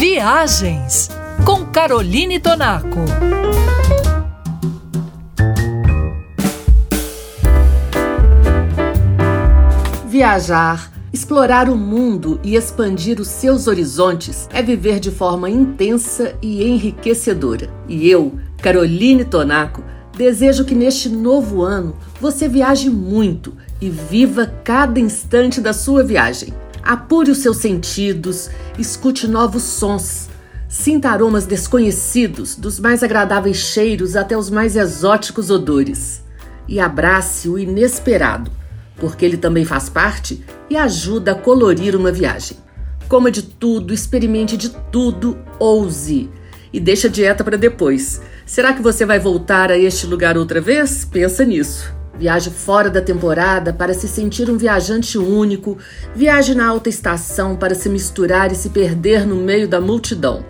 Viagens com Caroline Tonaco. Viajar, explorar o mundo e expandir os seus horizontes é viver de forma intensa e enriquecedora. E eu, Caroline Tonaco, desejo que neste novo ano você viaje muito e viva cada instante da sua viagem. Apure os seus sentidos, escute novos sons, sinta aromas desconhecidos, dos mais agradáveis cheiros até os mais exóticos odores. E abrace o inesperado, porque ele também faz parte e ajuda a colorir uma viagem. Coma de tudo, experimente de tudo, ouse. E deixa a dieta para depois. Será que você vai voltar a este lugar outra vez? Pensa nisso. Viaje fora da temporada para se sentir um viajante único. Viaje na alta estação para se misturar e se perder no meio da multidão.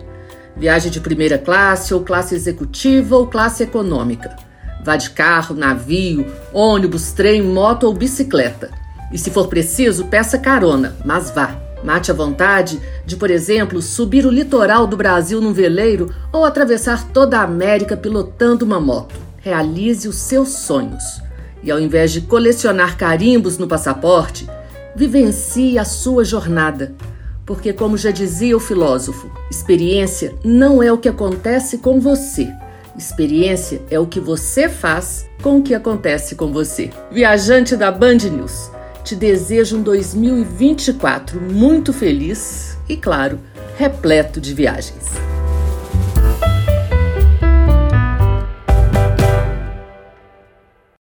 Viaje de primeira classe ou classe executiva ou classe econômica. Vá de carro, navio, ônibus, trem, moto ou bicicleta. E se for preciso, peça carona, mas vá. Mate a vontade de, por exemplo, subir o litoral do Brasil num veleiro ou atravessar toda a América pilotando uma moto. Realize os seus sonhos. E ao invés de colecionar carimbos no passaporte, vivencie a sua jornada. Porque, como já dizia o filósofo, experiência não é o que acontece com você. Experiência é o que você faz com o que acontece com você. Viajante da Band News, te desejo um 2024 muito feliz e, claro, repleto de viagens.